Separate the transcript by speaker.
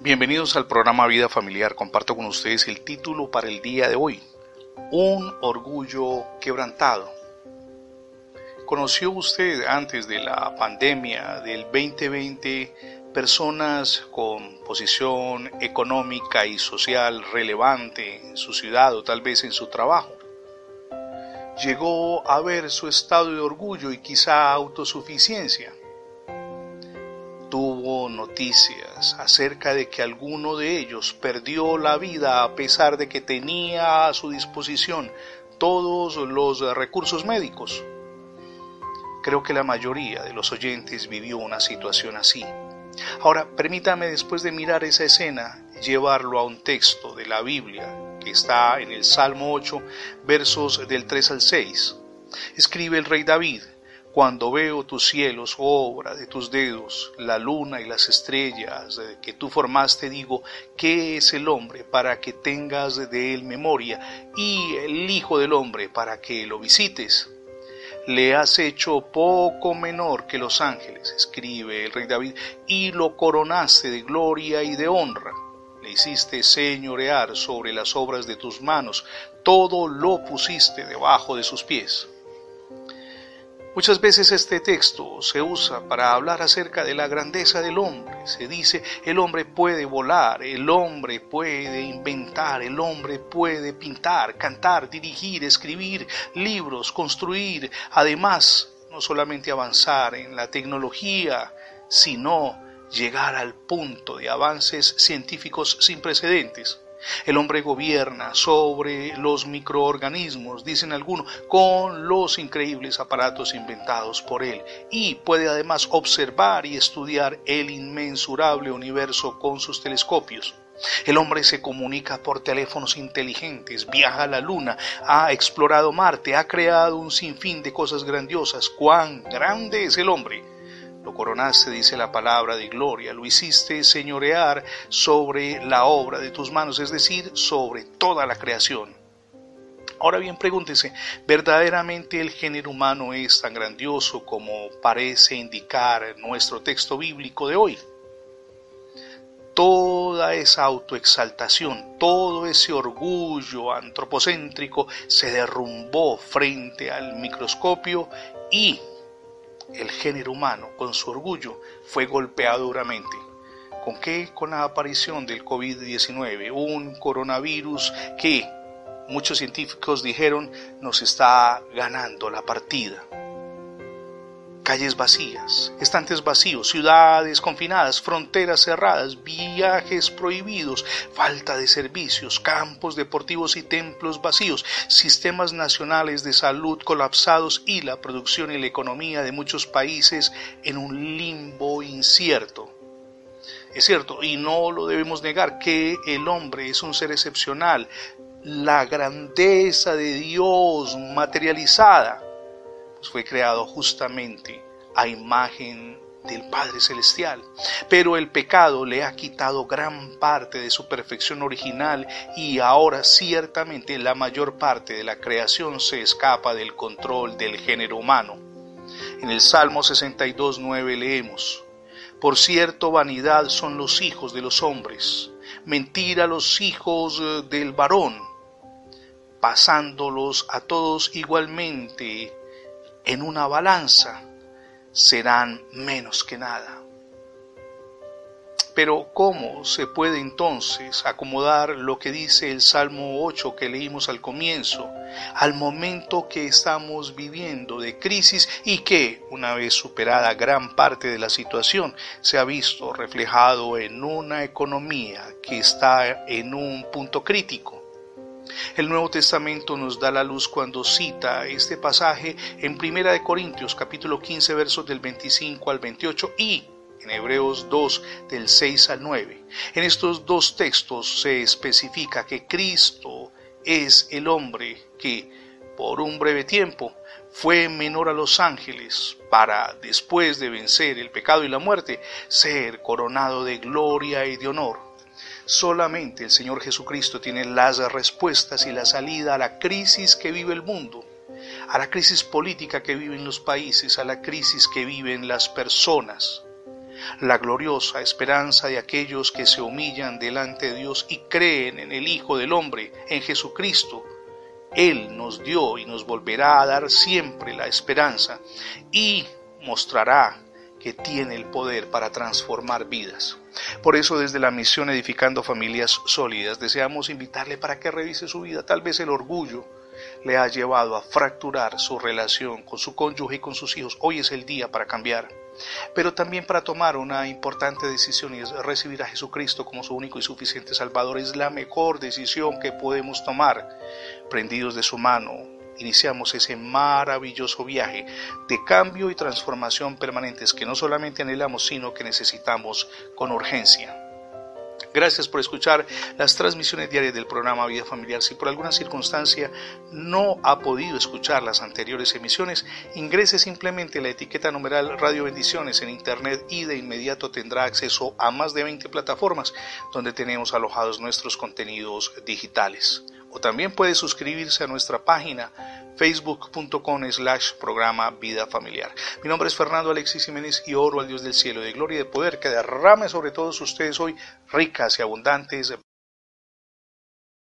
Speaker 1: Bienvenidos al programa Vida Familiar. Comparto con ustedes el título para el día de hoy. Un orgullo quebrantado. ¿Conoció usted antes de la pandemia del 2020 personas con posición económica y social relevante en su ciudad o tal vez en su trabajo? Llegó a ver su estado de orgullo y quizá autosuficiencia noticias acerca de que alguno de ellos perdió la vida a pesar de que tenía a su disposición todos los recursos médicos. Creo que la mayoría de los oyentes vivió una situación así. Ahora, permítame después de mirar esa escena llevarlo a un texto de la Biblia que está en el Salmo 8, versos del 3 al 6. Escribe el rey David, cuando veo tus cielos, obra de tus dedos, la luna y las estrellas que tú formaste, digo, ¿qué es el hombre para que tengas de él memoria y el Hijo del hombre para que lo visites? Le has hecho poco menor que los ángeles, escribe el rey David, y lo coronaste de gloria y de honra. Le hiciste señorear sobre las obras de tus manos, todo lo pusiste debajo de sus pies. Muchas veces este texto se usa para hablar acerca de la grandeza del hombre. Se dice, el hombre puede volar, el hombre puede inventar, el hombre puede pintar, cantar, dirigir, escribir libros, construir. Además, no solamente avanzar en la tecnología, sino llegar al punto de avances científicos sin precedentes. El hombre gobierna sobre los microorganismos, dicen algunos, con los increíbles aparatos inventados por él, y puede además observar y estudiar el inmensurable universo con sus telescopios. El hombre se comunica por teléfonos inteligentes, viaja a la luna, ha explorado Marte, ha creado un sinfín de cosas grandiosas. ¡Cuán grande es el hombre! Lo coronaste, dice la palabra de gloria, lo hiciste señorear sobre la obra de tus manos, es decir, sobre toda la creación. Ahora bien, pregúntese, ¿verdaderamente el género humano es tan grandioso como parece indicar nuestro texto bíblico de hoy? Toda esa autoexaltación, todo ese orgullo antropocéntrico se derrumbó frente al microscopio y el género humano, con su orgullo, fue golpeado duramente. ¿Con qué? Con la aparición del COVID-19, un coronavirus que muchos científicos dijeron nos está ganando la partida calles vacías, estantes vacíos, ciudades confinadas, fronteras cerradas, viajes prohibidos, falta de servicios, campos deportivos y templos vacíos, sistemas nacionales de salud colapsados y la producción y la economía de muchos países en un limbo incierto. Es cierto, y no lo debemos negar, que el hombre es un ser excepcional, la grandeza de Dios materializada fue creado justamente a imagen del Padre Celestial. Pero el pecado le ha quitado gran parte de su perfección original y ahora ciertamente la mayor parte de la creación se escapa del control del género humano. En el Salmo 62.9 leemos, Por cierto, vanidad son los hijos de los hombres, mentira los hijos eh, del varón, pasándolos a todos igualmente en una balanza, serán menos que nada. Pero ¿cómo se puede entonces acomodar lo que dice el Salmo 8 que leímos al comienzo al momento que estamos viviendo de crisis y que, una vez superada gran parte de la situación, se ha visto reflejado en una economía que está en un punto crítico? El Nuevo Testamento nos da la luz cuando cita este pasaje en Primera de Corintios capítulo 15 versos del 25 al 28 y en Hebreos 2 del 6 al 9. En estos dos textos se especifica que Cristo es el hombre que por un breve tiempo fue menor a los ángeles para, después de vencer el pecado y la muerte, ser coronado de gloria y de honor Solamente el Señor Jesucristo tiene las respuestas y la salida a la crisis que vive el mundo, a la crisis política que viven los países, a la crisis que viven las personas. la gloriosa esperanza de aquellos que se humillan delante de Dios y creen en el Hijo del Hombre, en Jesucristo. Él nos dio y nos volverá a dar siempre la esperanza y mostrará que tiene el poder para transformar vidas. Por eso desde la misión Edificando Familias Sólidas deseamos invitarle para que revise su vida. Tal vez el orgullo le ha llevado a fracturar su relación con su cónyuge y con sus hijos. Hoy es el día para cambiar pero también para tomar una importante decisión y recibir a Jesucristo como su único y suficiente Salvador. Es la mejor decisión que podemos tomar. Prendidos de su mano, iniciamos ese maravilloso viaje de cambio y transformación permanentes que no solamente anhelamos, sino que necesitamos con urgencia. Gracias por escuchar las transmisiones diarias del programa Vida Familiar. Si por alguna circunstancia no ha podido escuchar las anteriores emisiones, ingrese simplemente la etiqueta numeral Radio Bendiciones en Internet y de inmediato tendrá acceso a más de 20 plataformas donde tenemos alojados nuestros contenidos digitales. O también puede suscribirse a nuestra página facebook.com slash programa Vida Familiar. Mi nombre es Fernando Alexis Jiménez y oro al Dios del cielo de gloria y de poder que derrame sobre todos ustedes hoy ricas y abundantes